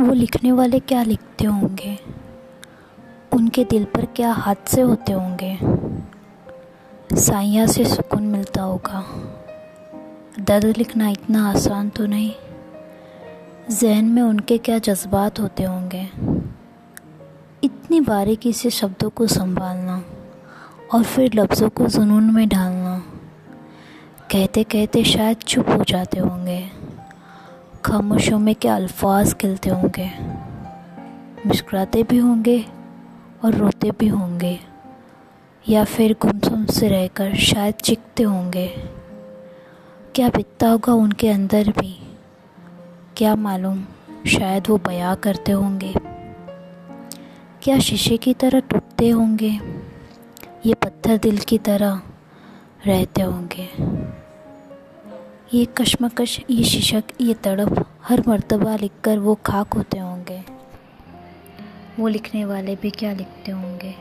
वो लिखने वाले क्या लिखते होंगे? उनके दिल पर क्या हादसे होते होंगे? साइया से सुकून मिलता होगा। दर्द लिखना इतना आसान तो नहीं। जहन में उनके क्या जज्बात होते होंगे? इतनी बारीकी से शब्दों को संभालना और फिर लफ्ज़ों को जुनून में ढालना कहते कहते शायद चुप हो जाते होंगे। खामोशों में क्या अल्फाज खिलते होंगे? मुस्कुराते भी होंगे और रोते भी होंगे, या फिर गुमसुम से रहकर शायद चिकते होंगे। क्या बिकता होगा उनके अंदर भी? क्या मालूम, शायद वो बया करते होंगे। क्या शीशे की तरह टूटते होंगे? ये पत्थर दिल की तरह रहते होंगे। ये कश्मकश, ये शिशक, ये तड़प, हर मर्तबा लिखकर वो खाक होते होंगे। वो लिखने वाले भी क्या लिखते होंगे?